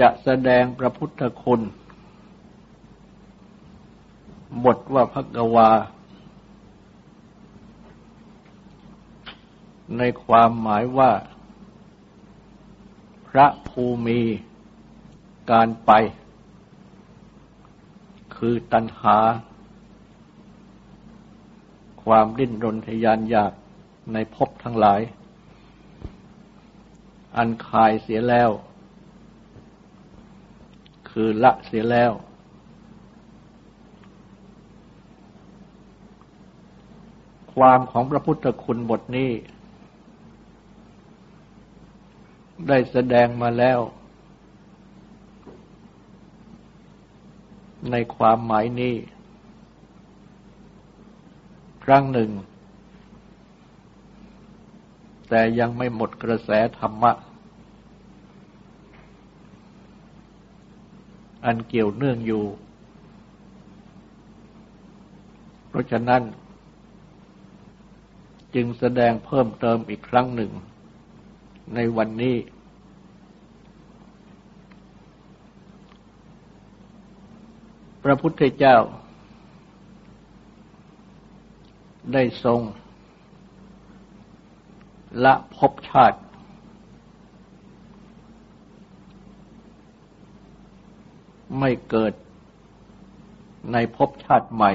จะแสดงพระพุทธคุณ บทว่าพักวา ในความหมายว่า พระภูมิการไป คือตัณหา ความดิ้นรนทยานอยากในภพทั้งหลาย อันคายเสียแล้ว คือละเสียแล้ว ความของพระพุทธคุณบทนี้ ได้แสดงมาแล้ว ในความหมายนี้ ครั้งหนึ่ง แต่ยังไม่หมดกระแสธรรมะ อันเกี่ยวเนื่องอยู่ เพราะฉะนั้น จึงแสดงเพิ่มเติมอีกครั้งหนึ่ง ในวันนี้ พระพุทธเจ้า ได้ทรง ละภพชาติ ไม่เกิดในภพชาติใหม่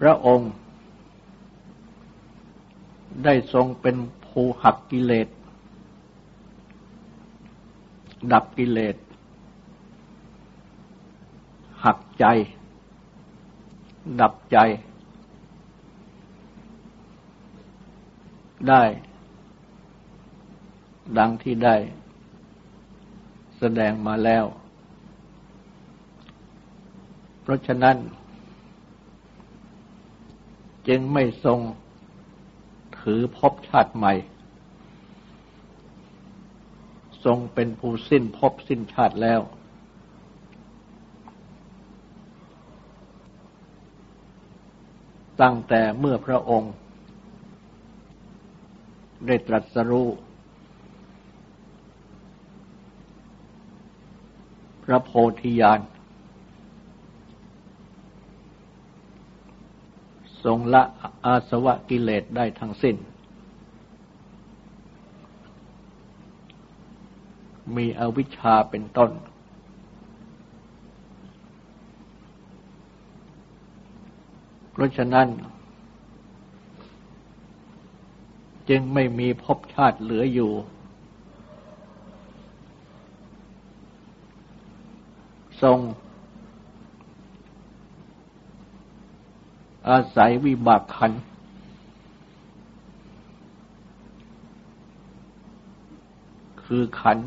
พระองค์ ได้ทรงเป็นภูหักกิเลส ดับกิเลส หักใจ ดับใจ ได้ ดังที่ได้แสดงมาแล้ว เพราะฉะนั้น จึงไม่ทรงถือพบชาติใหม่ ทรงเป็นผู้สิ้นพบสิ้นชาติแล้ว ตั้งแต่เมื่อพระองค์ ได้ตรัสรู้ พระโพธิญาณทรงละอาสวะกิเลสได้ทั้งสิ้น มีอวิชชาเป็นต้น เพราะฉะนั้น จึงไม่มีภพชาติเหลืออยู่ ทรง อาศัยวิบากขันคือขัน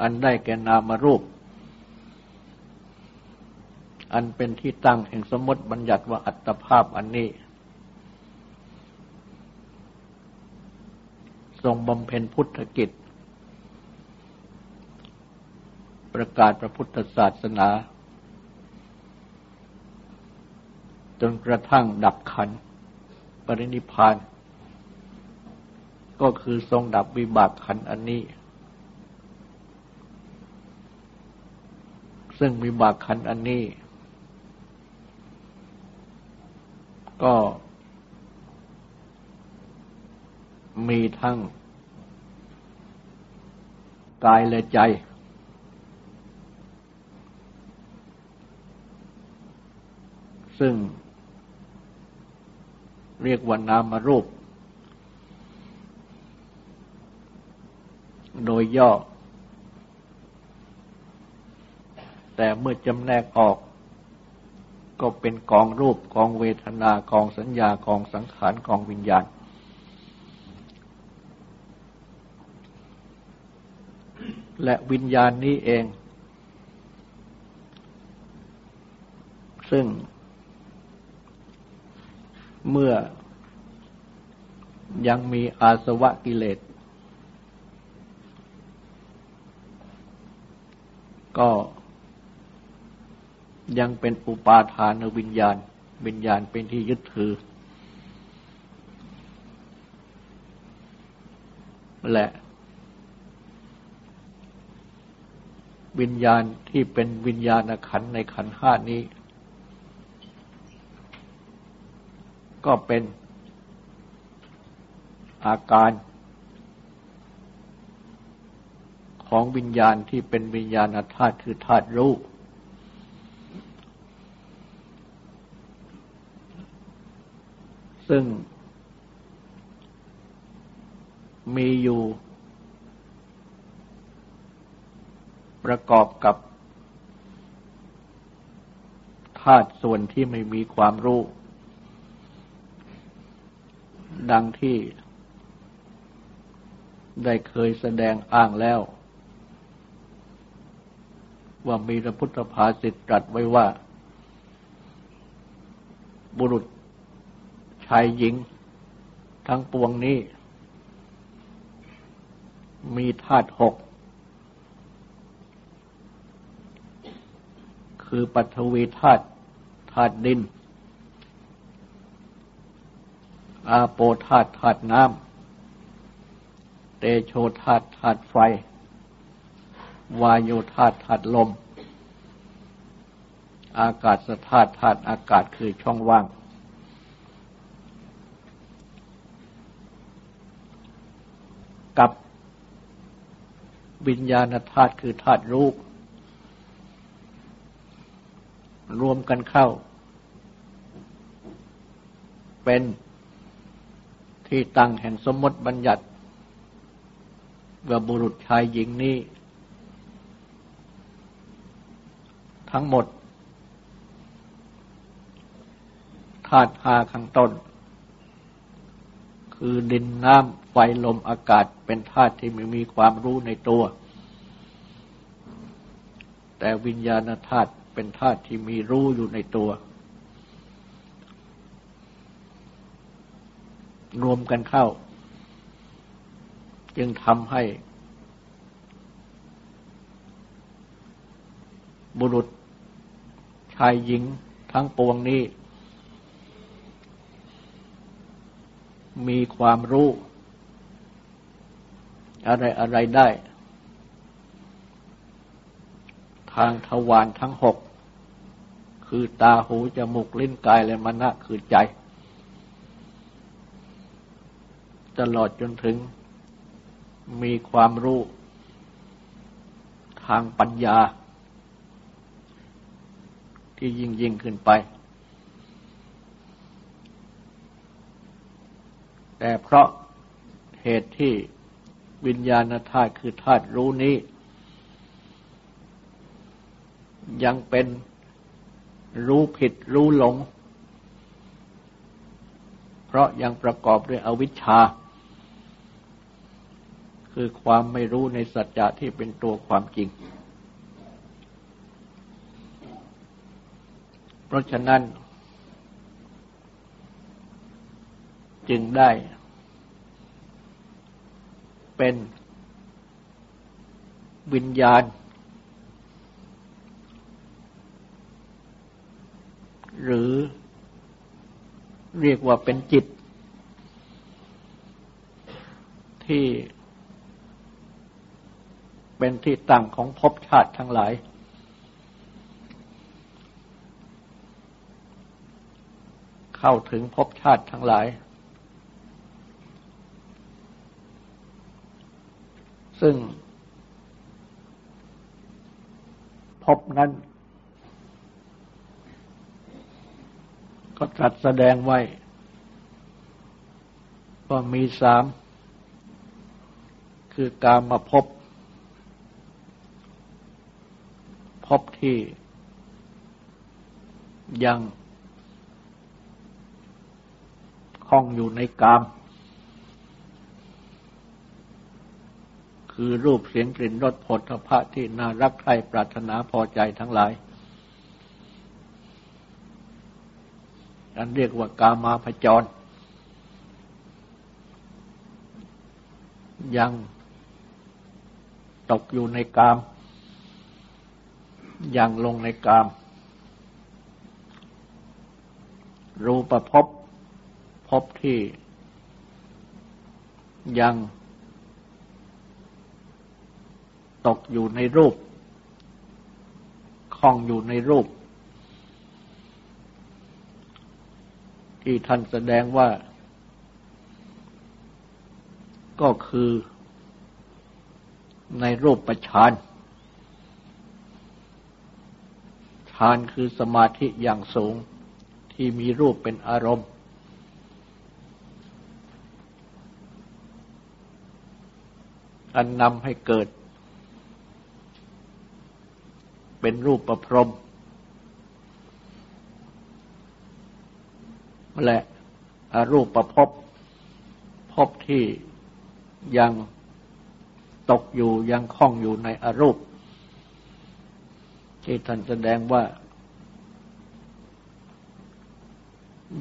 อันได้แก่นามารูป อันเป็นที่ตั้งแห่งสมมติบัญญัติว่าอัตภาพอันนี้ ทรงบำเพ็ญพุทธกิจ ประกาศพระพุทธศาสนา จนกระทั่งดับขัน ปรินิพาน ก็คือทรงดับวิบากขันอันนี้ ซึ่งวิบากขันอันนี้ ก็มีทั้งกายและใจ ซึ่งเรียกว่านามรูป โดยย่อ แต่เมื่อจำแนกออก ก็เป็นกองรูปกองเวทนากองสัญญากองสังขารกองวิญญาณ และวิญญาณนี้เอง ซึ่ง เมื่อยังมีอาสวะกิเลส ก็ยังเป็นอุปาทานวิญญาณ วิญญาณเป็นที่ยึดถือ และ วิญญาณที่เป็นวิญญาณขันในขันห้านี้ ก็เป็นอาการของวิญญาณที่เป็นวิญญาณธาตุคือธาตุรู้ ซึ่งมีอยู่ ประกอบกับธาตุส่วนที่ไม่มีความรู้ ดังที่ได้เคยแสดงอ้างแล้ว ว่ามีพระพุทธภาษิตตรัสไว้ว่า บุรุษชายหญิง ทั้งปวงนี้ มีธาตุหก คือปัทวีธาตุธาตุดิน อาโปธาตุธาตุน้ำ เตโชธาตุธาตุไฟ วายโยธาตุธาตุลม อากาศธาตุธาตุอากาศคือช่องว่าง กับวิญญาณธาตุคือธาตุรูป รวมกันเข้า เป็น ที่ตั้งแห่งสมมติบัญญัติว่าบุรุษชายหญิงนี้ ทั้งหมดธาตุหาข้างต้น คือดินน้ำไฟลมอากาศเป็นธาตุที่ไม่มีความรู้ในตัว แต่วิญญาณธาตุเป็นธาตุที่มีรู้อยู่ในตัว รวมกันเข้า จึงทำให้ บุรุษชายหญิงทั้งปวงนี้ มีความรู้ อะไรอะไรได้ ทางทวารทั้งหก คือตาหูจมูกลิ้นกายและมณะคือใจ ตลอดจนถึง มีความรู้ทางปัญญา ที่ยิ่งยิ่งขึ้นไป แต่เพราะเหตุที่วิญญาณธาตุคือธาตุรู้นี้ ยังเป็นรู้ผิดรู้หลง เพราะยังประกอบด้วยอวิชชา คือความไม่รู้ในสัจจะที่เป็นตัวความจริง เพราะฉะนั้น จึงได้ เป็นวิญญาณ หรือเรียกว่าเป็นจิตที่ เป็นที่ตั้งของภพชาติทั้งหลาย เข้าถึงภพชาติทั้งหลาย ซึ่งภพนั้น ก็ตรัสแสดงไว้ ว่ามีสาม คือการมาพบ พบที่ยังคล้องอยู่ในกาม คือรูปเสียงกลิ่นรสผลพระที่น่ารักใครปรารถนาพอใจทั้งหลาย อันเรียกว่ากามาพจร ยังตกอยู่ในกาม ยังลงในกาม รูปภพภพที่ยังตกอยู่ในรูปคล้องอยู่ในรูป ที่ท่านแสดงว่า ก็คือในรูปประชานฌานคือสมาธิอย่างสูงที่มีรูปเป็นอารมณ์ อันนำให้เกิด เป็นรูปประพรมและอรูปประพบพบที่ยังตกอยู่ยังคล้องอยู่ในอรูป ที่ท่านแสดงว่า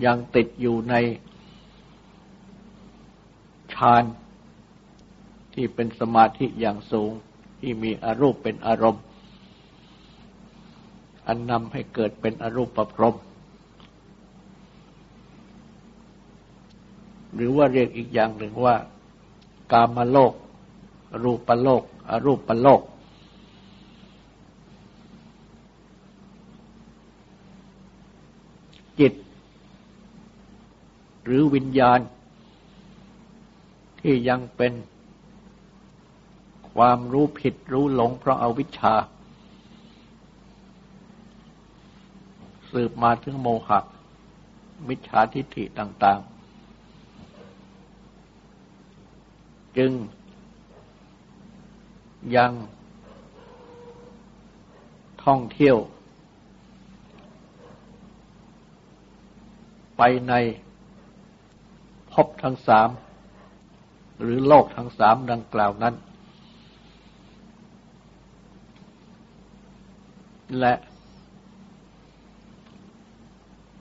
ยังติดอยู่ในฌานที่เป็นสมาธิอย่างสูงที่มีอรูปเป็นอารมณ์ อันนำให้เกิดเป็นอรูปประพรมหรือว่าเรียกอีกอย่างหนึ่งว่า กามโลก รูปโลก อรูปโลก จิต หรือวิญญาณ ที่ยังเป็นความรู้ผิดรู้หลงเพราะอาวิชชา สืบมาถึงโมหะมิจฉาทิฏฐิต่าง ๆ จึงยังท่องเที่ยว ไปในภพทั้งสาม หรือโลกทั้งสามดังกล่าวนั้น และ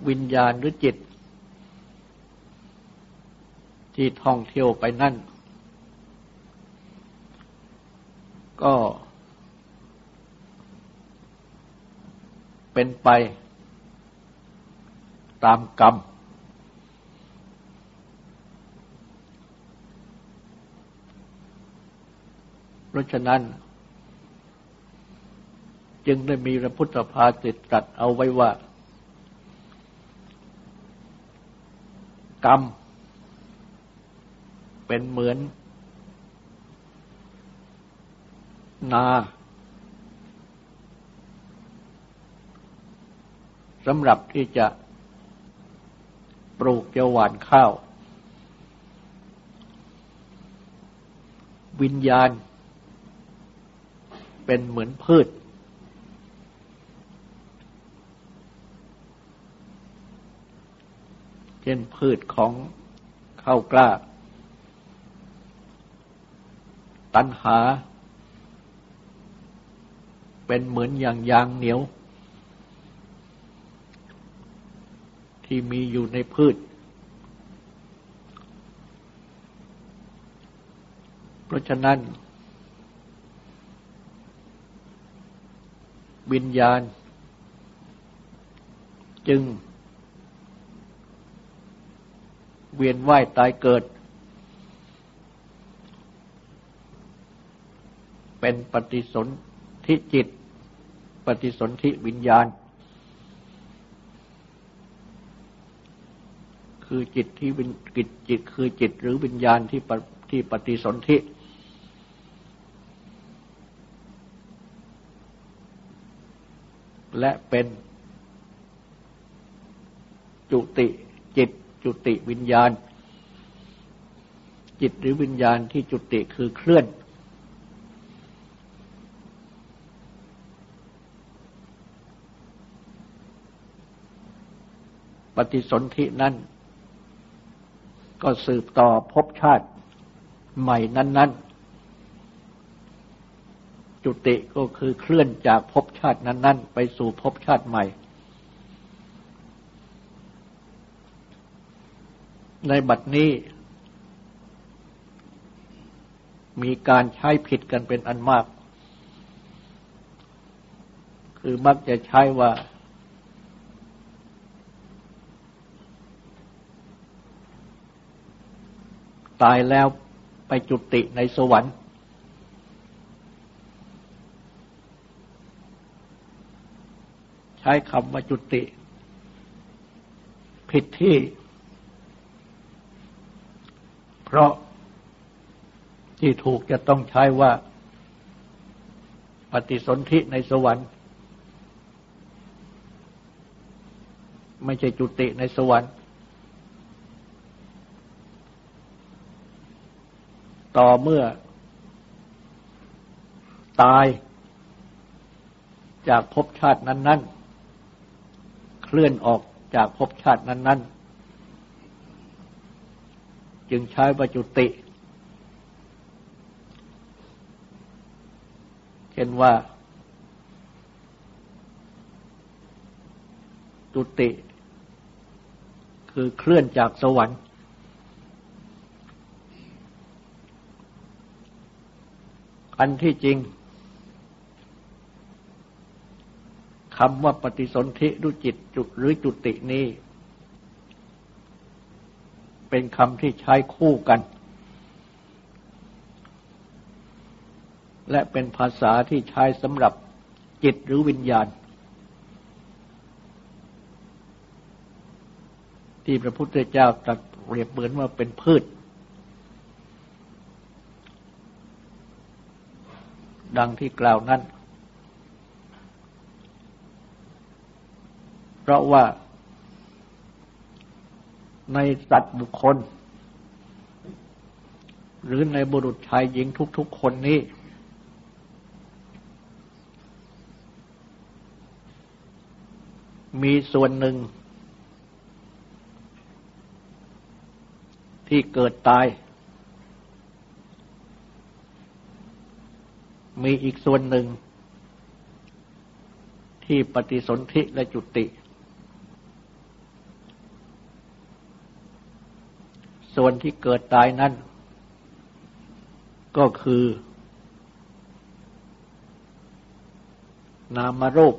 วิญญาณหรือจิต ที่ท่องเที่ยวไปนั่น ก็เป็นไป ตามกรรม เพราะฉะนั้น จึงได้มีพระพุทธภาสิตตรัสเอาไว้ว่า กรรม เป็นเหมือน นาสำหรับที่จะ ปลูกจะหวานข้าว วิญญาณ เป็นเหมือนพืช เช่นพืชของข้าวกล้า ตันหา เป็นเหมือนอย่างยางเหนียว ที่มีอยู่ในพืช เพราะฉะนั้น วิญญาณ จึง เวียนว่ายตายเกิด เป็นปฏิสนธิจิต ปฏิสนธิวิญญาณ คือจิตที่เป็นกิตจิตคือจิตหรือวิญญาณที่ที่ปฏิสนธิและเป็นจุติจิตจุติวิญญาณ จิตหรือวิญญาณที่จุติคือเคลื่อน ปฏิสนธินั่น ก็สืบต่อภพชาติใหม่นั้น ๆ จุติก็คือเคลื่อนจากภพชาตินั้น ๆ ไปสู่ภพชาติใหม่ ในบัดนี้ มีการใช้ผิดกันเป็นอันมาก คือมักจะใช้ว่า ตายแล้วไปจุติในสวรรค์ ใช้คำว่าจุติ ผิดที่ เพราะที่ถูกจะต้องใช้ว่า ปฏิสนธิในสวรรค์ ไม่ใช่จุติในสวรรค์ ต่อเมื่อ ตายจากภพชาตินั้น ๆ เคลื่อนออกจากภพชาตินั้น ๆ จึงใช้ปัจจุติ เช่นว่า จุติ คือเคลื่อนจากสวรรค์ อันที่จริงคำว่าปฏิสนธิรุจิตหรือจุตินี้ เป็นคำที่ใช้คู่กัน และเป็นภาษาที่ใช้สำหรับจิตหรือวิญญาณ ที่พระพุทธเจ้าตรัสเปรียบเหมือนว่าเป็นพืช ดังที่กล่าวนั้น เพราะว่าในสัตว์บุคคล หรือในบุรุษชายหญิงทุกๆคนนี้ มีส่วนหนึ่งที่เกิดตาย มีอีกส่วนหนึ่ง ที่ปฏิสนธิและจุติ ส่วนที่เกิดตายนั้น ก็คือ นามรูป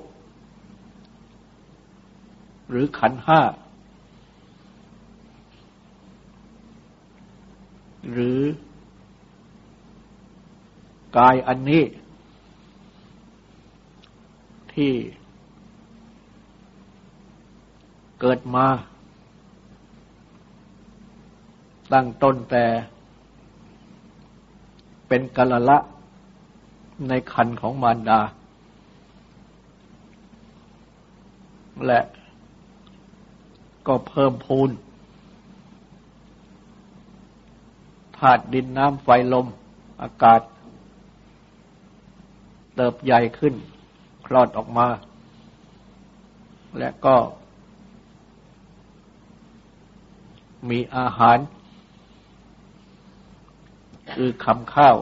หรือขันห้า หรือ กายอันนี้ ที่เกิดมา ตั้งต้นแต่ เป็นกละละในคันของมารดา และก็เพิ่มพูนธาตุดินน้ำไฟลม อากาศ เติบใหญ่ขึ้น คลอดออกมา และก็ มีอาหาร คือคำข้าว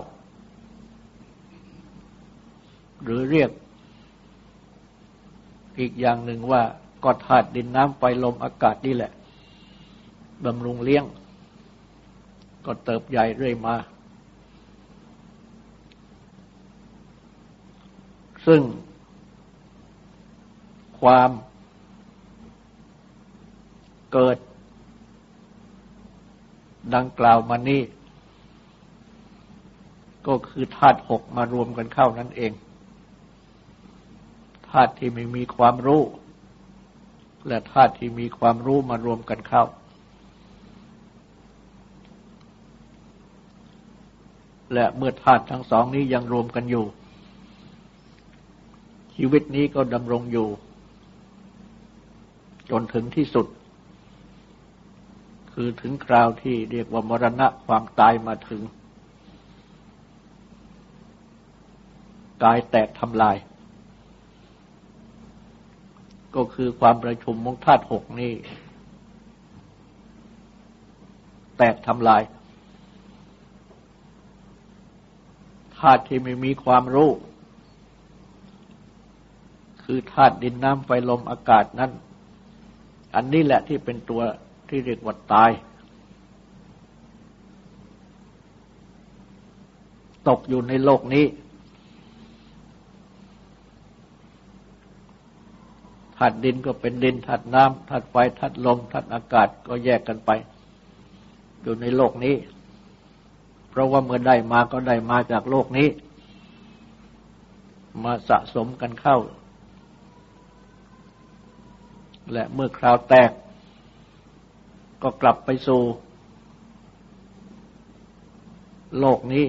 หรือเรียก อีกอย่างหนึ่งว่าก็ธาตุดินน้ำไฟลมอากาศนี่แหละบำรุงเลี้ยง ก็เติบใหญ่เรื่อยมา ซึ่ง ความเกิด ดังกล่าวมานี้ ก็คือธาตุหกมารวมกันเข้านั่นเองธาตุที่ไม่มีความรู้ และธาตุที่มีความรู้มารวมกันเข้าและเมื่อธาตุทั้งสองนี้ยังรวมกันอยู่ ชีวิตนี้ก็ดำรงอยู่ จนถึงที่สุด คือถึงคราวที่เรียกว่ามรณะความตายมาถึง กายแตกทำลาย ก็คือความประชุมมงธาตุหกนี้แตกทำลายธาตุที่ไม่มีความรู้ คือธาตุดินน้ำไฟลมอากาศนั้น อันนี้แหละที่เป็นตัวที่เรียกว่าตาย ตกอยู่ในโลกนี้ธาตุดินก็เป็นดินธาตุน้ำธาตุไฟธาตุลมธาตุอากาศก็แยกกันไป อยู่ในโลกนี้ เพราะว่าเมื่อได้มาก็ได้มาจากโลกนี้ มาสะสมกันเข้า และเมื่อคราวแตก ก็กลับไปสู่ โลกนี้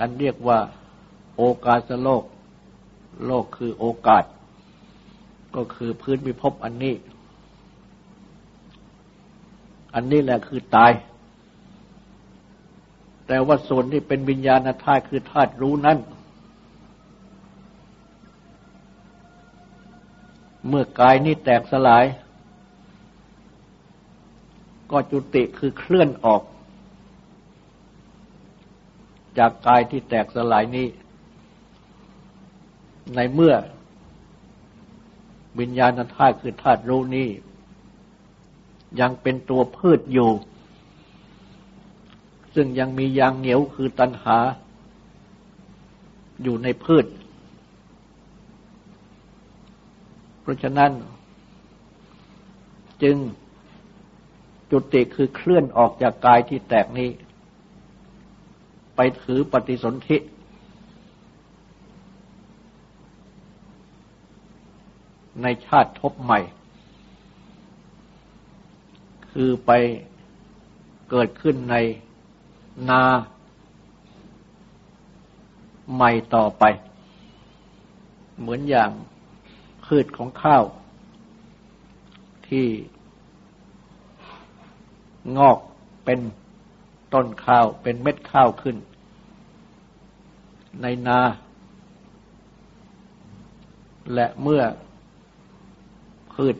อันเรียกว่า โอกาสโลก โลกคือโอกาส ก็คือพื้นพิภพอันนี้ อันนี้แหละคือตาย แต่ว่าส่วนที่เป็นวิญญาณธาตุคือธาตุรู้นั้น เมื่อกายนี้แตกสลาย ก็จุติคือเคลื่อนออก จากกายที่แตกสลายนี้ ในเมื่อวิญญาณธาตุคือธาตุรู้นี้ ยังเป็นตัวพืชอยู่ ซึ่งยังมียางเหนียวคือตัณหา อยู่ในพืช เพราะฉะนั้น จึงจุติคือเคลื่อนออกจากกายที่แตกนี้ ไปถือปฏิสนธิในชาติทบใหม่ คือไปเกิดขึ้นในนาใหม่ต่อไป เหมือนอย่าง พืชของข้าว ที่งอกเป็นต้นข้าวเป็นเม็ดข้าวขึ้น ในนา และเมื่อพืช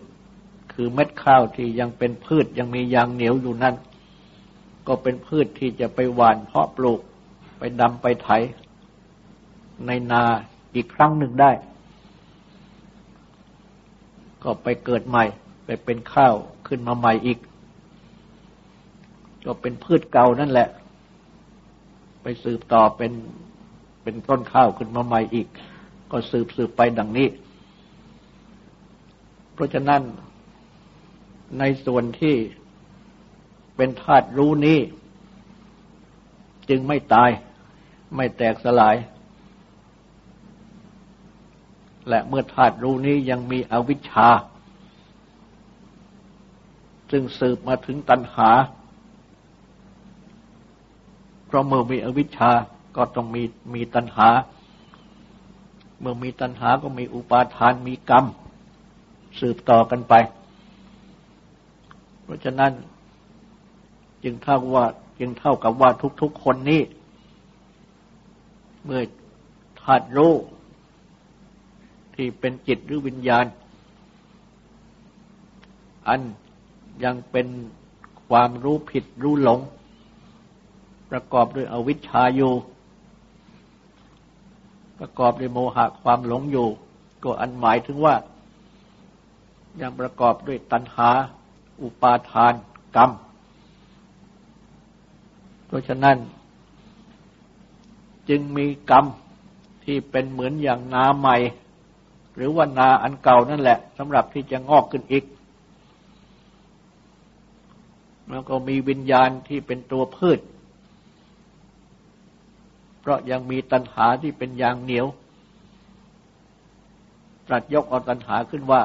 คือเม็ดข้าวที่ยังเป็นพืชยังมียางเหนียวอยู่นั่น ก็เป็นพืชที่จะไปหว่านเพาะปลูกไปดำไปไถ ในนาอีกครั้งหนึ่งได้ ก็ไปเกิดใหม่ ไปเป็นข้าวขึ้นมาใหม่อีก ก็เป็นพืชเก่านั่นแหละ ไปสืบต่อเป็นเป็นต้นข้าวขึ้นมาใหม่อีก ก็สืบสืบไปดังนี้ เพราะฉะนั้นในส่วนที่เป็นธาตุรู้นี้ จึงไม่ตายไม่แตกสลาย และเมื่อธาตุรู้นี้ยังมีอวิชชา ซึ่งสืบมาถึงตัณหา เพราะเมื่อมีอวิชชาก็ต้องมีมีตัณหา เมื่อมีตัณหาก็มีอุปาทานมีกรรม สืบต่อกันไป เพราะฉะนั้นจึงเท่าว่าจึงเท่ากับว่าทุกๆคนนี้ เมื่อธาตุรู้ ที่เป็นจิตหรือวิญญาณ อันยังเป็นความรู้ผิดรู้หลง ประกอบด้วยอวิชชาอยู่ ประกอบด้วยโมหะความหลงอยู่ ก็อันหมายถึงว่า ยังประกอบด้วยตัณหา อุปาทานกรรม เพราะฉะนั้น จึงมีกรรมที่เป็นเหมือนอย่างนาใหม่ หรือว่านาอันเก่านั่นแหละสำหรับที่จะงอกขึ้นอีก แล้วก็มีวิญญาณที่เป็นตัวพืช เพราะยังมีตัณหาที่เป็นยางเหนียว ตรัสยกเอาตัณหาขึ้นว่า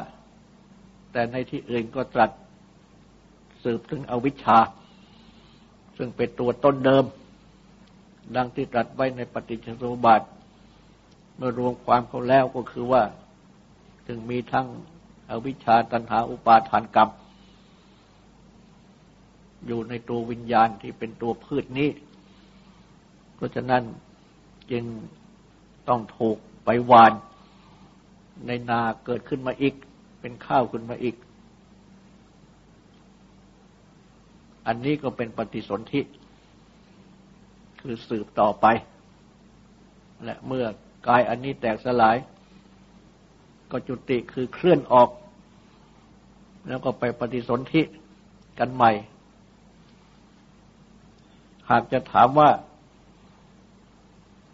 แต่ในที่อื่นก็ตรัสสืบถึงอวิชชา ซึ่งเป็นตัวต้นเดิม ดังที่ตรัสไว้ในปฏิจจสมุปบาทเมื่อรวมความเขาแล้วก็คือว่า ถึงมีทั้งอวิชชาตันหาอุปาทานกรรม อยู่ในตัววิญญาณที่เป็นตัวพืชนี้ เพราะฉะนั้นจึงต้องถูกไปหวาน ในนาเกิดขึ้นมาอีก เป็นข้าวขึ้นมาอีก อันนี้ก็เป็นปฏิสนธิคือสืบต่อไป และเมื่อกายอันนี้แตกสลาย ก็จุติคือเคลื่อนออก แล้วก็ไปปฏิสนธิกันใหม่ หากจะถามว่า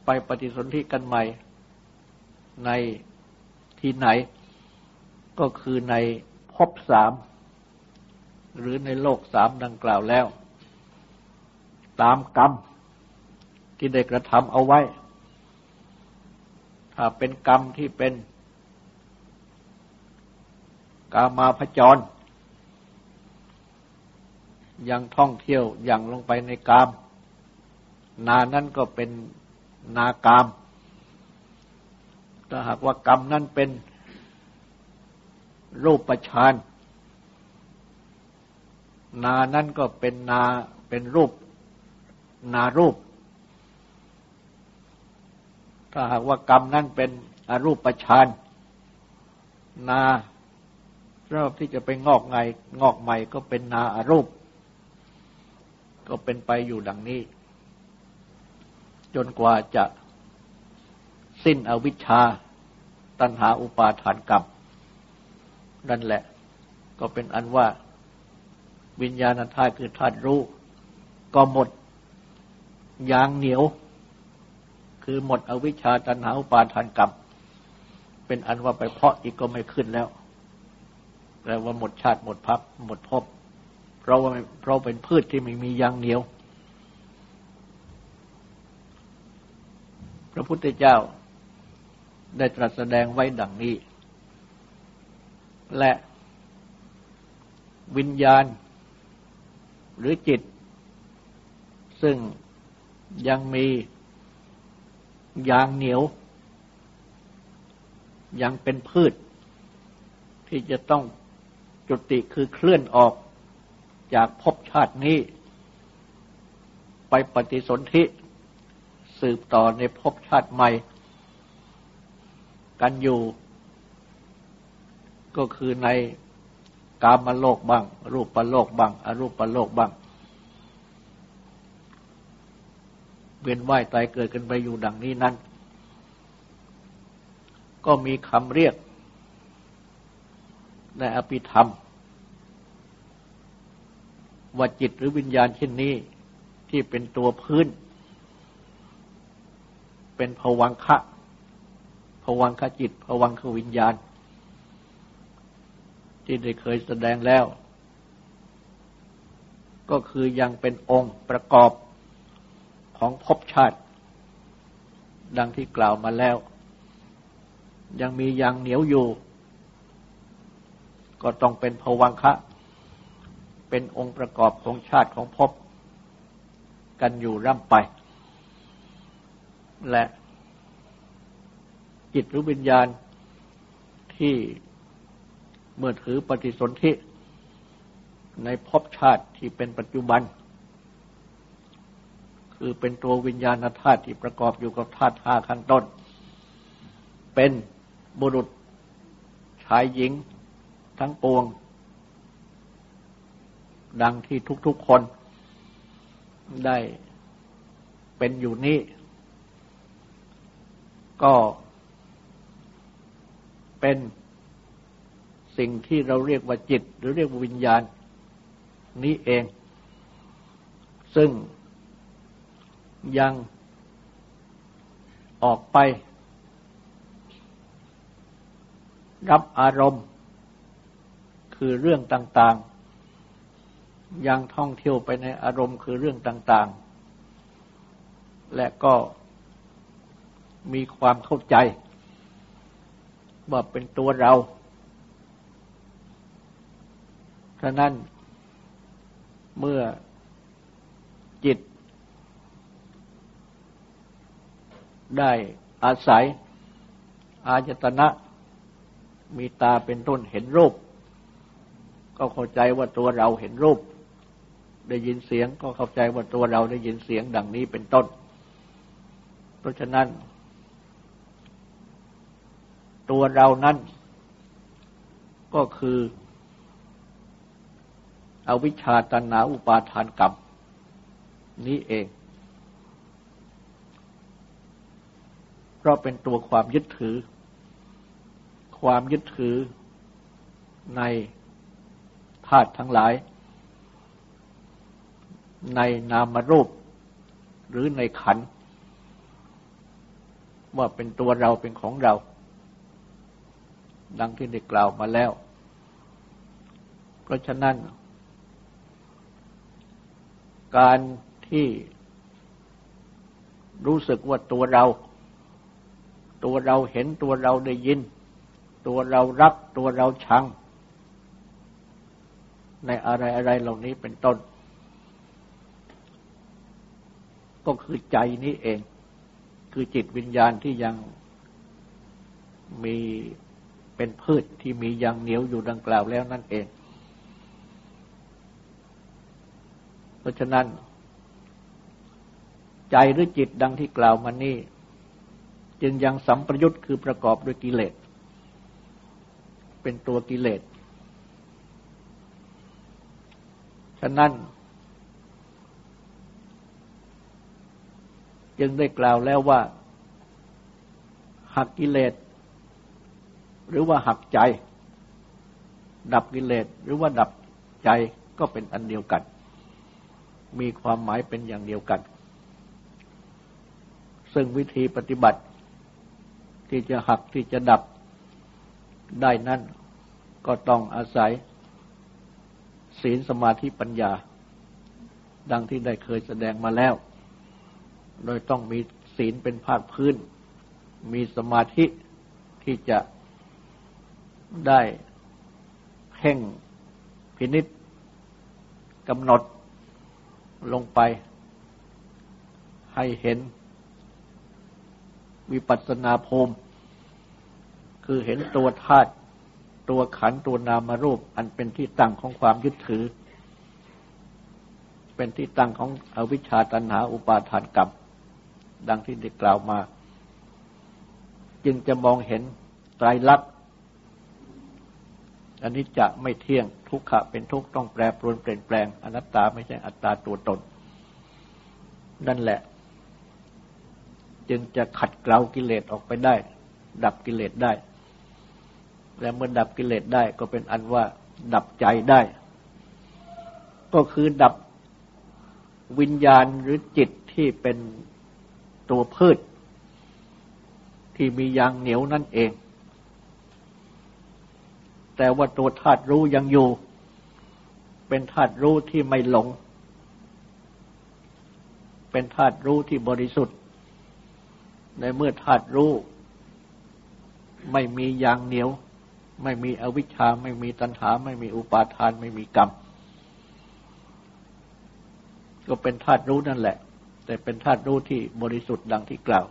ไปปฏิสนธิกันใหม่ ในที่ไหน ก็คือในภพสาม หรือในโลกสามดังกล่าวแล้ว ตามกรรมที่ได้กระทำเอาไว้ ถ้าเป็นกรรมที่เป็น กามาพจร ยังท่องเที่ยวย่างลงไปในกาม นานั้นก็เป็นนากาม ถ้าหากว่ากรรมนั้นเป็นรูปประชานนานั้นก็เป็นนาเป็นรูป นารูป ถ้าหากว่ากรรมนั้นเป็นอรูปประชานนา รับที่จะไปงอกไงงอกใหม่ก็เป็นนาอารูป ก็เป็นไปอยู่ดังนี้ จนกว่าจะสิ้นอวิชชา ตัณหาอุปาทานกรรมนั่นแหละ ก็เป็นอันว่าวิญญาณธาตุคือธาตุรู้ ก็หมดยางเหนียว คือหมดอวิชชาตัณหาอุปาทานกรรมเป็นอันว่าไปเพาะอีกก็ไม่ขึ้นแล้ว แปลว่าหมดชาติหมดพักหมดภพเพราะว่าเพราะเป็นพืชที่ไม่มียางเหนียว พระพุทธเจ้าได้ตรัสแสดงไว้ดังนี้ และวิญญาณ หรือจิต ซึ่งยังมียางเหนียว ยังเป็นพืชที่จะต้อง จุติคือเคลื่อนออกจากภพชาตินี้ ไปปฏิสนธิสืบต่อในภพชาติใหม่ กันอยู่ ก็คือในกามโลกบ้าง รูปโลกบ้าง อรูปโลกบ้าง เวียนว่ายตายเกิดกันไปอยู่ดังนี้นั้น ก็มีคำเรียก ในอภิธรรม ว่าจิตหรือวิญญาณเช่นนี้ที่เป็นตัวพื้น เป็นภวังคะภวังคจิตภวังควิญญาณ ที่ได้เคยแสดงแล้ว ก็คือยังเป็นองค์ประกอบของภพชาติ ดังที่กล่าวมาแล้ว ยังมียังเหนียวอยู่ ก็ต้องเป็นภวังคะ เป็นองค์ประกอบของชาติของภพกันอยู่ร่ำไป และจิตหรือวิญญาณที่เมื่อถือปฏิสนธิในภพชาติที่เป็นปัจจุบัน คือเป็นตัววิญญาณธาตุที่ประกอบอยู่กับธาตุห้าขั้นต้น เป็นบุรุษชายหญิง ทั้งปวง ดังที่ทุกๆคนได้เป็นอยู่นี้ ก็เป็นสิ่งที่เราเรียกว่าจิต หรือเรียกว่าวิญญาณนี้เอง ซึ่งยังออกไป รับอารมณ์ คือเรื่องต่างๆ ยังท่องเที่ยวไปในอารมณ์คือเรื่องต่างๆ และก็มีความเข้าใจ ว่าเป็นตัวเราฉะนั้นเมื่อจิต ได้อาศัย อาจตนะ มีตาเป็นต้นเห็นรูป ก็เข้าใจว่าตัวเราเห็นรูป ได้ยินเสียงก็เข้าใจว่าตัวเราได้ยินเสียงดังนี้เป็นต้น เพราะฉะนั้น ตัวเรานั้นก็คืออวิชชาตนาอุปาทานกรรม นี้เอง เพราะเป็นตัวความยึดถือ ความยึดถือในาตุทั้งหลาย ในนามรูป หรือในขัน ว่าเป็นตัวเราเป็นของเรา ดังที่ได้กล่าวมาแล้ว เพราะฉะนั้น การที่รู้สึกว่าตัวเรา ตัวเราเห็นตัวเราได้ยิน ตัวเรารักตัวเราชัง ในอะไรอะไรเหล่านี้เป็นต้น ก็คือใจนี้เอง คือจิตวิญญาณที่ยังมีเป็นพืชที่มียังเหนียวอยู่ดังกล่าวแล้วนั่นเอง เพราะฉะนั้น ใจหรือจิตดังที่กล่าวมานี้จึงยังสัมประยุตคือประกอบด้วยกิเลส เป็นตัวกิเลส ฉะนั้น จึงได้กล่าวแล้วว่า หักกิเลส หรือว่าหักใจ ดับกิเลส หรือว่าดับใจก็เป็นอันเดียวกัน มีความหมายเป็นอย่างเดียวกัน ซึ่งวิธีปฏิบัติ ที่จะหักที่จะดับได้นั้นก็ต้องอาศัย ศีลสมาธิปัญญา ดังที่ได้เคยแสดงมาแล้ว โดยต้องมีศีลเป็นภาคพื้น มีสมาธิที่จะได้เพ่งพินิษกำหนดลงไป ให้เห็นวิปัสสนาภูมิ คือเห็นตัวธาตุ ตัวขันตัวนามรูป อันเป็นที่ตั้งของความยึดถือ เป็นที่ตั้งของอวิชชาตันหาอุปาทานกรรมดังที่ได้กล่าวมา จึงจะมองเห็นไตรลักษณ์อันนี้จะไม่เที่ยงทุกขะเป็นทุกต้องแปรปรวนเปลี่ยนแปลงอนัตตาไม่ใช่อัตตาตัวตน นั่นแหละ จึงจะขัดเกลากิเลสออกไปได้ ดับกิเลสได้ และเมื่อดับกิเลสได้ก็เป็นอันว่าดับใจได้ ก็คือดับวิญญาณหรือจิตที่เป็นตัวพืช ที่มียางเหนียวนั่นเอง แต่ว่าตัวธาตุรู้ยังอยู่ เป็นธาตุรู้ที่ไม่หลง เป็นธาตุรู้ที่บริสุทธิ์ ในเมื่อธาตุรู้ ไม่มียางเหนียว ไม่มีอวิชชา ไม่มีตัณหา ไม่มีอุปาทาน ไม่มีกรรม ก็เป็นธาตุรู้นั่นแหละ แต่เป็นธาตุรู้ที่บริสุทธิ์ดังที่กล่าว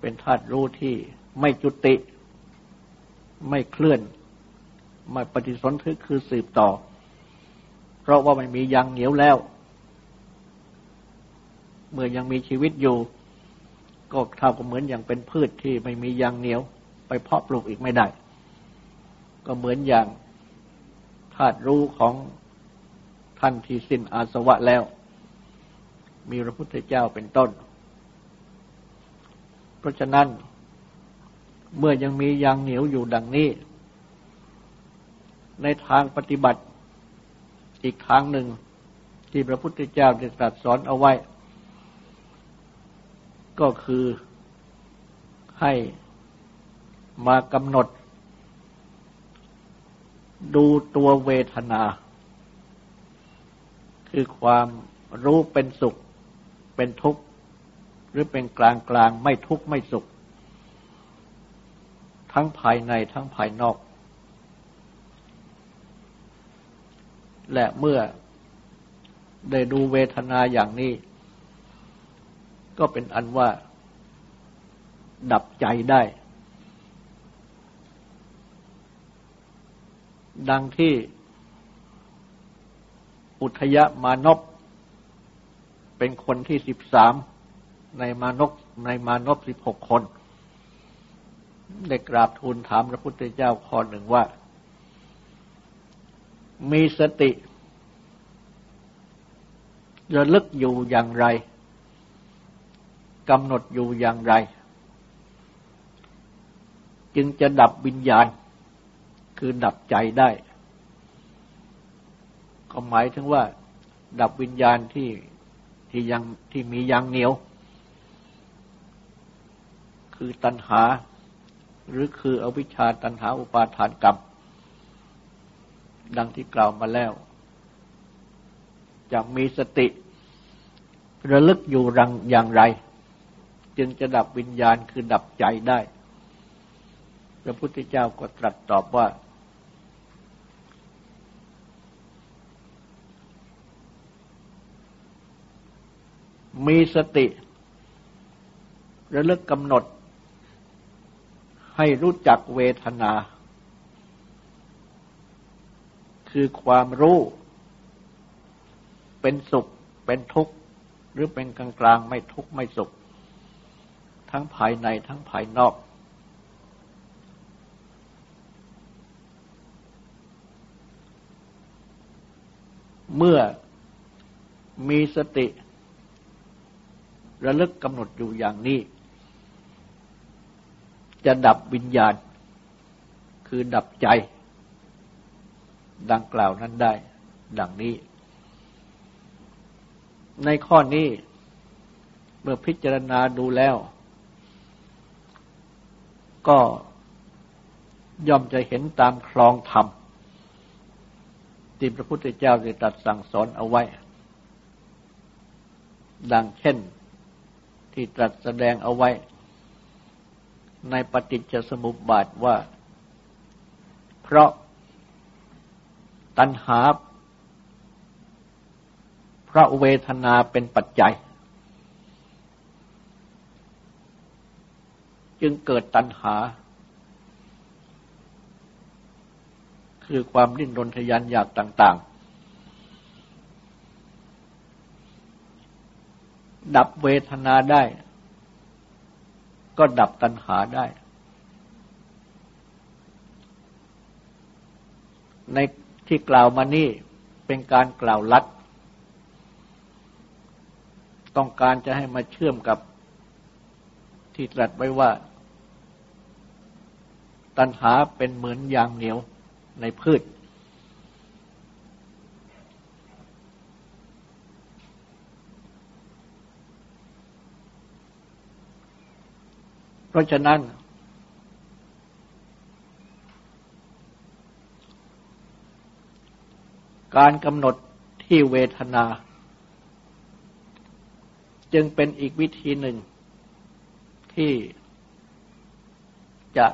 เป็นธาตุรู้ที่ไม่จุติ ไม่เคลื่อน ไม่ปฏิสนธิคือสืบต่อ เพราะว่าไม่มียังเหนียวแล้ว เมื่อยังมีชีวิตอยู่ ก็เท่ากับเหมือนอย่างเป็นพืชที่ไม่มียังเหนียวไปเพาะปลูกอีกไม่ได้ ก็เหมือนอย่างธาตุรู้ของท่านที่สิ้นอาสวะแล้ว มีพระพุทธเจ้าเป็นต้น เพราะฉะนั้น เมื่อยังมียางเหนียวอยู่ดังนี้ ในทางปฏิบัติอีกทางหนึ่งที่พระพุทธเจ้าได้ตรัสสอนเอาไว้ ก็คือให้มากำหนด ดูตัวเวทนา คือความรู้เป็นสุข เป็นทุกข์ หรือเป็นกลางกลางไม่ทุกข์ไม่สุข ทั้งภายในทั้งภายนอก และเมื่อได้ดูเวทนาอย่างนี้ ก็เป็นอันว่า ดับใจได้ ดังที่อุทยมานพเป็นคนที่สิบสามในมานพในมานพสิบหกคนได้กราบทูลถามพระพุทธเจ้าข้อหนึ่งว่า มีสติระลึกอยู่อย่างไรกำหนดอยู่อย่างไร จึงจะดับวิญญาณ คือดับใจได้ ก็หมายถึงว่า ดับวิญญาณที่ที่ยังที่มียังเหนียว คือตัณหา หรือคืออวิชชาตัณหาอุปาทานกรรม ดังที่กล่าวมาแล้ว จะมีสติ ระลึกอยู่รังอย่างไร จึงจะดับวิญญาณคือดับใจได้ พระพุทธเจ้าก็ตรัสตอบว่า มีสติ ระลึกกำหนด ให้รู้จักเวทนา คือความรู้ เป็นสุขเป็นทุกข์ หรือเป็นกลางกลางไม่ทุกข์ไม่สุข ทั้งภายในทั้งภายนอก เมื่อมีสติ ระลึกกำหนดอยู่อย่างนี้ จะดับวิญญาณ คือดับใจ ดังกล่าวนั้นได้ ดังนี้ ในข้อนี้ เมื่อพิจารณาดูแล้ว ก็ย่อมจะเห็นตามคลองธรรมที่พระพุทธเจ้าได้ตรัสสั่งสอนเอาไว้ ดังเช่น ที่ตรัสแสดงเอาไว้ ในปฏิจจสมุปบาทว่า เพราะตัณหา เพราะเวทนาเป็นปัจจัย จึงเกิดตัณหา คือความดิ้นรนทยานอยากต่าง ดับเวทนาได้ ก็ดับตัณหาได้ ในที่กล่าวมานี่เป็นการกล่าวลัด ต้องการจะให้มาเชื่อมกับที่ตรัสไว้ว่า ตัณหาเป็นเหมือนยางเหนียวในพืช ราะฉะนั้น การกำหนดที่เวทนา จึงเป็นอีกวิธีหนึ่ง ที่จะ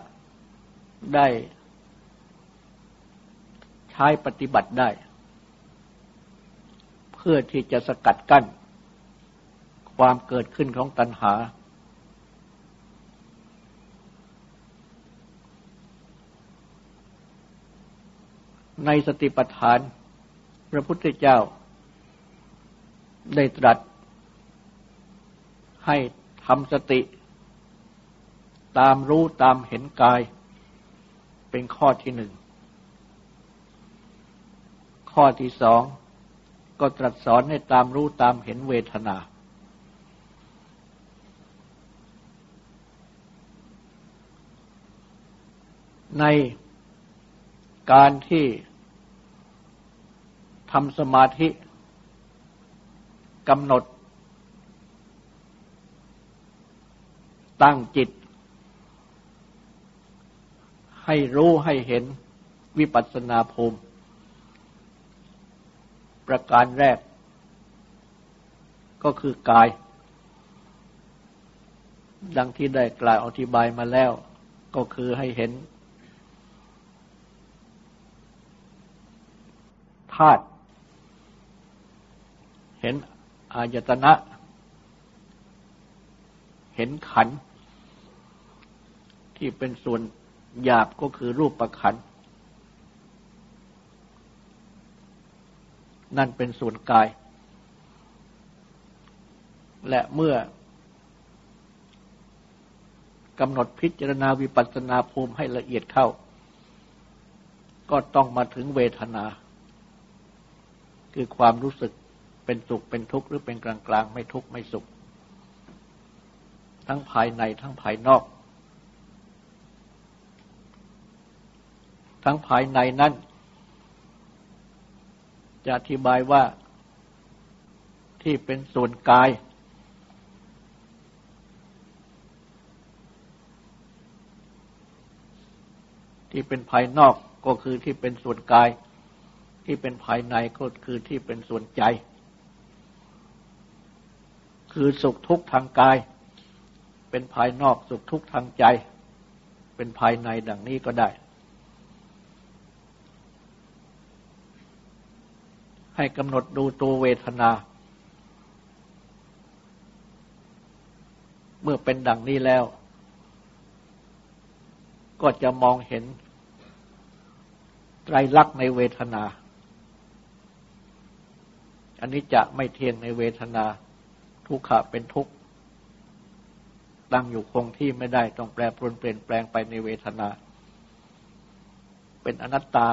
ได้ใช้ปฏิบัติได้ เพื่อที่จะสกัดกั้น ความเกิดขึ้นของตัณหา ในสติปัฏฐาน พระพุทธเจ้า ได้ตรัส ให้ทำสติ ตามรู้ตามเห็นกาย เป็นข้อที่หนึ่ง ข้อที่สอง ก็ตรัสสอนให้ตามรู้ตามเห็นเวทนา ใน การที่ทำสมาธิกำหนด ตั้งจิต ให้รู้ให้เห็นวิปัสสนาภูมิ ประการแรก ก็คือกาย ดังที่ได้กล่าวอธิบายมาแล้ว ก็คือให้เห็น ธาตุเห็นอายตนะ เห็นขัน ที่เป็นส่วนหยาบก็คือรูปประขัน นั่นเป็นส่วนกาย และเมื่อกำหนดพิจารณาวิปัสสนาภูมิให้ละเอียดเข้า ก็ต้องมาถึงเวทนา คือความรู้สึกเป็นสุขเป็นทุกข์หรือเป็นกลางกลางไม่ทุกข์ไม่สุข ทั้งภายในทั้งภายนอก ทั้งภายในนั้นจะอธิบายว่าที่เป็นส่วนกาย ที่เป็นภายนอกก็คือที่เป็นส่วนกาย ที่เป็นภายในก็คือที่เป็นส่วนใจ คือสุขทุกข์ทางกาย เป็นภายนอกสุขทุกข์ทางใจ เป็นภายในดังนี้ก็ได้ ให้กำหนดดูตัวเวทนา เมื่อเป็นดังนี้แล้ว ก็จะมองเห็นไตรลักษณ์ในเวทนา อันนี้จะไม่เที่ยงในเวทนา ทุกขะเป็นทุกข์ตั้งอยู่คงที่ไม่ได้ต้องแปรปรวนเปลี่ยนแปลงไปในเวทนา เป็นอนัตตา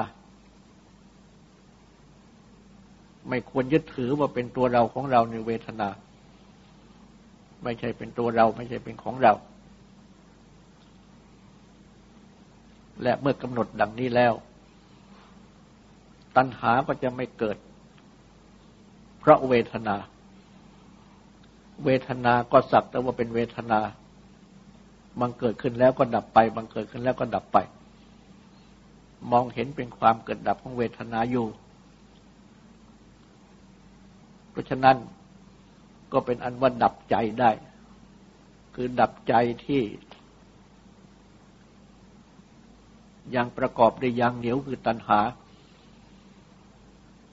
ไม่ควรยึดถือว่าเป็นตัวเราของเราในเวทนา ไม่ใช่เป็นตัวเราไม่ใช่เป็นของเรา และเมื่อกำหนดดังนี้แล้ว ตัณหาก็จะไม่เกิด เพราะเวทนา เวทนาก็สักแต่ว่าเป็นเวทนาบางเกิดขึ้นแล้วก็ดับไปบางเกิดขึ้นแล้วก็ดับไป มองเห็นเป็นความเกิดดับของเวทนาอยู่ เพราะฉะนั้นก็เป็นอันว่าดับใจได้ คือดับใจที่ยังประกอบด้วยยังเหนียวคือตัณหา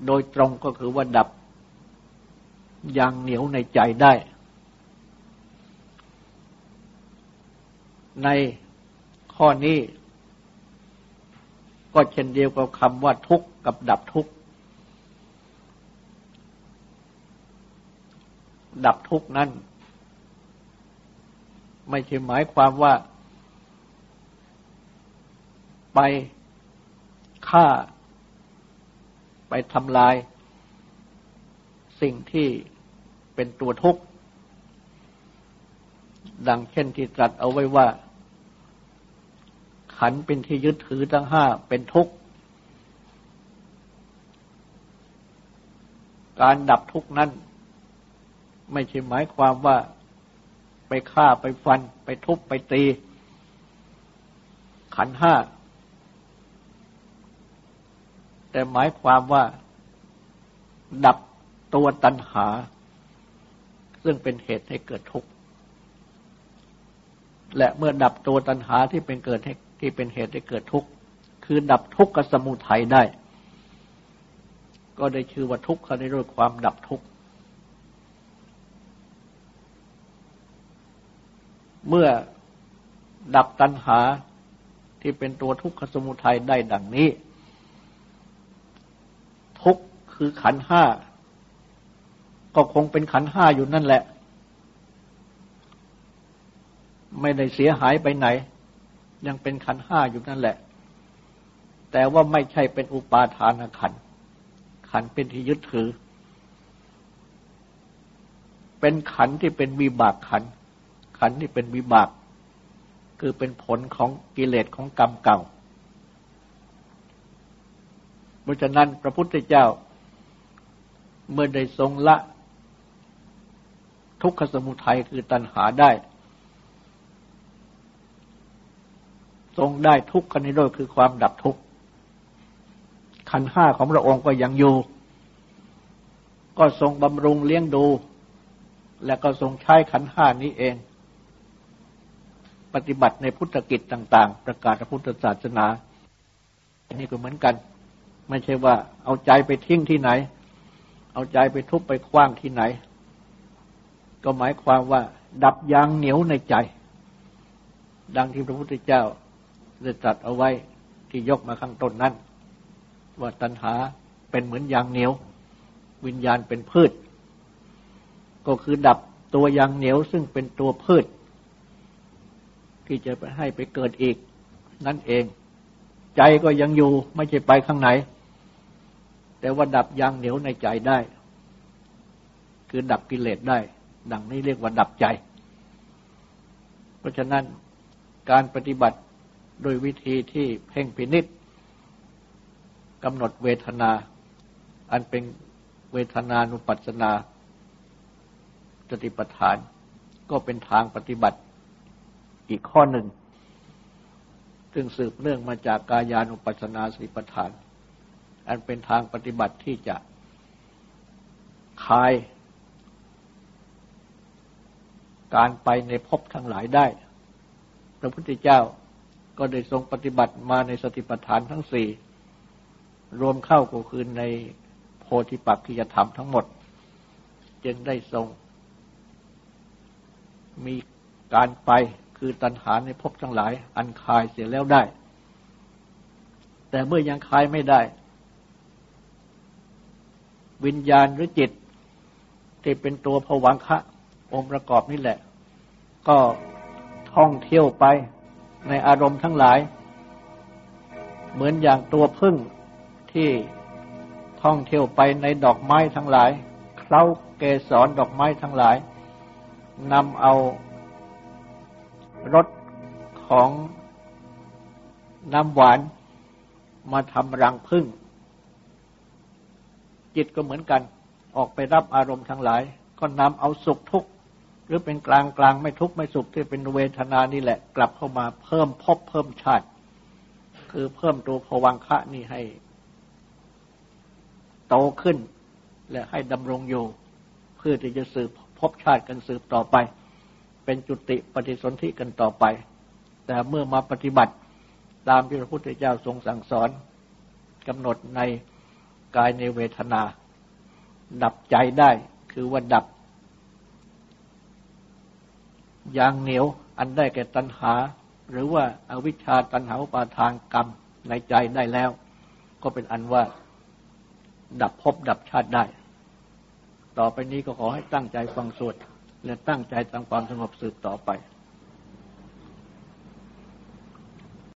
โดยตรงก็คือว่าดับ ยางเหนียวในใจได้ ในข้อนี้ ก็เช่นเดียวกับคำว่าทุกข์กับดับทุกข์ ดับทุกข์นั้น ไม่ใช่หมายความว่า ไปฆ่า ไปทำลาย สิ่งที่เป็นตัวทุกข์ ดังเช่นที่ตรัสเอาไว้ว่า ขันเป็นที่ยึดถือทั้งห้าเป็นทุกข์ การดับทุกข์นั้น ไม่ใช่หมายความว่าไปฆ่าไปฟัน ไปทุบไปตี ขันห้า แต่หมายความว่า ดับ ตัวตัณหา ซึ่งเป็นเหตุให้เกิดทุกข์และเมื่อดับตัวตัณหาที่เป็นเกิดให้ที่เป็นเหตุให้เกิดทุกข์คือดับทุกข์กับสมุทัยได้ ก็ได้ชื่อว่าทุกข์เขาได้ด้วยความดับทุกข์เมื่อดับตัณหาที่เป็นตัวทุกขสมุทัยได้ดังนี้ ทุกคือขันห้า ก็คงเป็นขันห้าอยู่นั่นแหละ ไม่ได้เสียหายไปไหน ยังเป็นขันห้าอยู่นั่นแหละ แต่ว่าไม่ใช่เป็นอุปาทานขัน ขันเป็นที่ยึดถือ เป็นขันที่เป็นวิบากขัน ขันที่เป็นวิบาก คือเป็นผลของกิเลสของกรรมเก่าราะฉะนั้นพระพุทธเจ้าเมื่อได้ทรงละ ทุกขสมุทัยคือตัณหาได้ ทรงได้ทุกขนิโรธคือความดับทุกข์ขันห้าของพระองค์ก็ยังอยู่ ก็ทรงบำรุงเลี้ยงดู และก็ทรงใช้ขันห้านี้เอง ปฏิบัติในพุทธกิจต่าง ๆ ประกาศพุทธศาสนาอันนี้ก็เหมือนกัน ไม่ใช่ว่าเอาใจไปทิ้งที่ไหน เอาใจไปทุบไปคว้างที่ไหน ก็หมายความว่า ดับยางเหนียวในใจ ดังที่พระพุทธเจ้าได้ตรัสเอาไว้ที่ยกมาข้างต้นนั้น ว่าตัณหาเป็นเหมือนยางเหนียว วิญญาณเป็นพืช ก็คือดับตัวยังเหนียวซึ่งเป็นตัวพืช ที่จะไปให้ไปเกิดอีก นั่นเอง ใจก็ยังอยู่ไม่ใช่ไปข้างไหน แต่ว่าดับยังเหนียวในใจได้ คือดับกิเลสได้ ดังนี้เรียกว่าดับใจ เพราะฉะนั้นการปฏิบัติโดยวิธีที่เพ่งพินิษกำหนดเวทนา อันเป็นเวทนานุปัสสนาสติปัฏฐาน ก็เป็นทางปฏิบัติอีกข้อหนึ่ง ซึ่งสืบเนื่องมาจากกายานุปัสสนาสติปัฏฐาน อันเป็นทางปฏิบัติที่จะคลาย การไปในภพทั้งหลายได้ พระพุทธเจ้าก็ได้ทรงปฏิบัติมาในสติปัฏฐานทั้งสี่รวมเข้าก็คือในโพธิปักขิยธรรมทั้งหมด จึงได้ทรง มีการไปคือตัณหาในภพทั้งหลาย อันคายเสียแล้วได้ แต่เมื่อยังคายไม่ได้ วิญญาณหรือจิต ที่เป็นตัวผวังคะ องค์ประกอบนี่แหละ ก็ท่องเที่ยวไปในอารมณ์ทั้งหลาย เหมือนอย่างตัวพึ่งที่ท่องเที่ยวไปในดอกไม้ทั้งหลาย เคล้าเกสรดอกไม้ทั้งหลายนำเอารสของน้ำหวานมาทำรังพึ่ง จิตก็เหมือนกัน ออกไปรับอารมณ์ทั้งหลาย ก็นำเอาสุขทุกข์ หรือเป็นกลางกลางไม่ทุกข์ไม่สุขที่เป็นเวทนานี่แหละ กลับเข้ามาเพิ่มพบเพิ่มชาติ คือเพิ่มตัวภวังคะนี่ให้ โตขึ้น และให้ดำรงอยู่ เพื่อที่จะสืบพบชาติกันสืบต่อไป เป็นจุติปฏิสนธิกันต่อไป แต่เมื่อมาปฏิบัติตามที่พระพุทธเจ้าทรงสั่งสอนกำหนดในกายในเวทนา ดับใจได้คือว่าดับ อย่างเหนียวอันได้แก่ตัณหา หรือว่าอาวิชชาตัณหาปาทานกรรมในใจได้แล้ว ก็เป็นอันว่า ดับภพดับชาติได้ ต่อไปนี้ก็ขอให้ตั้งใจฟังสวดและตั้งใจทำความสงบสืบต่อไป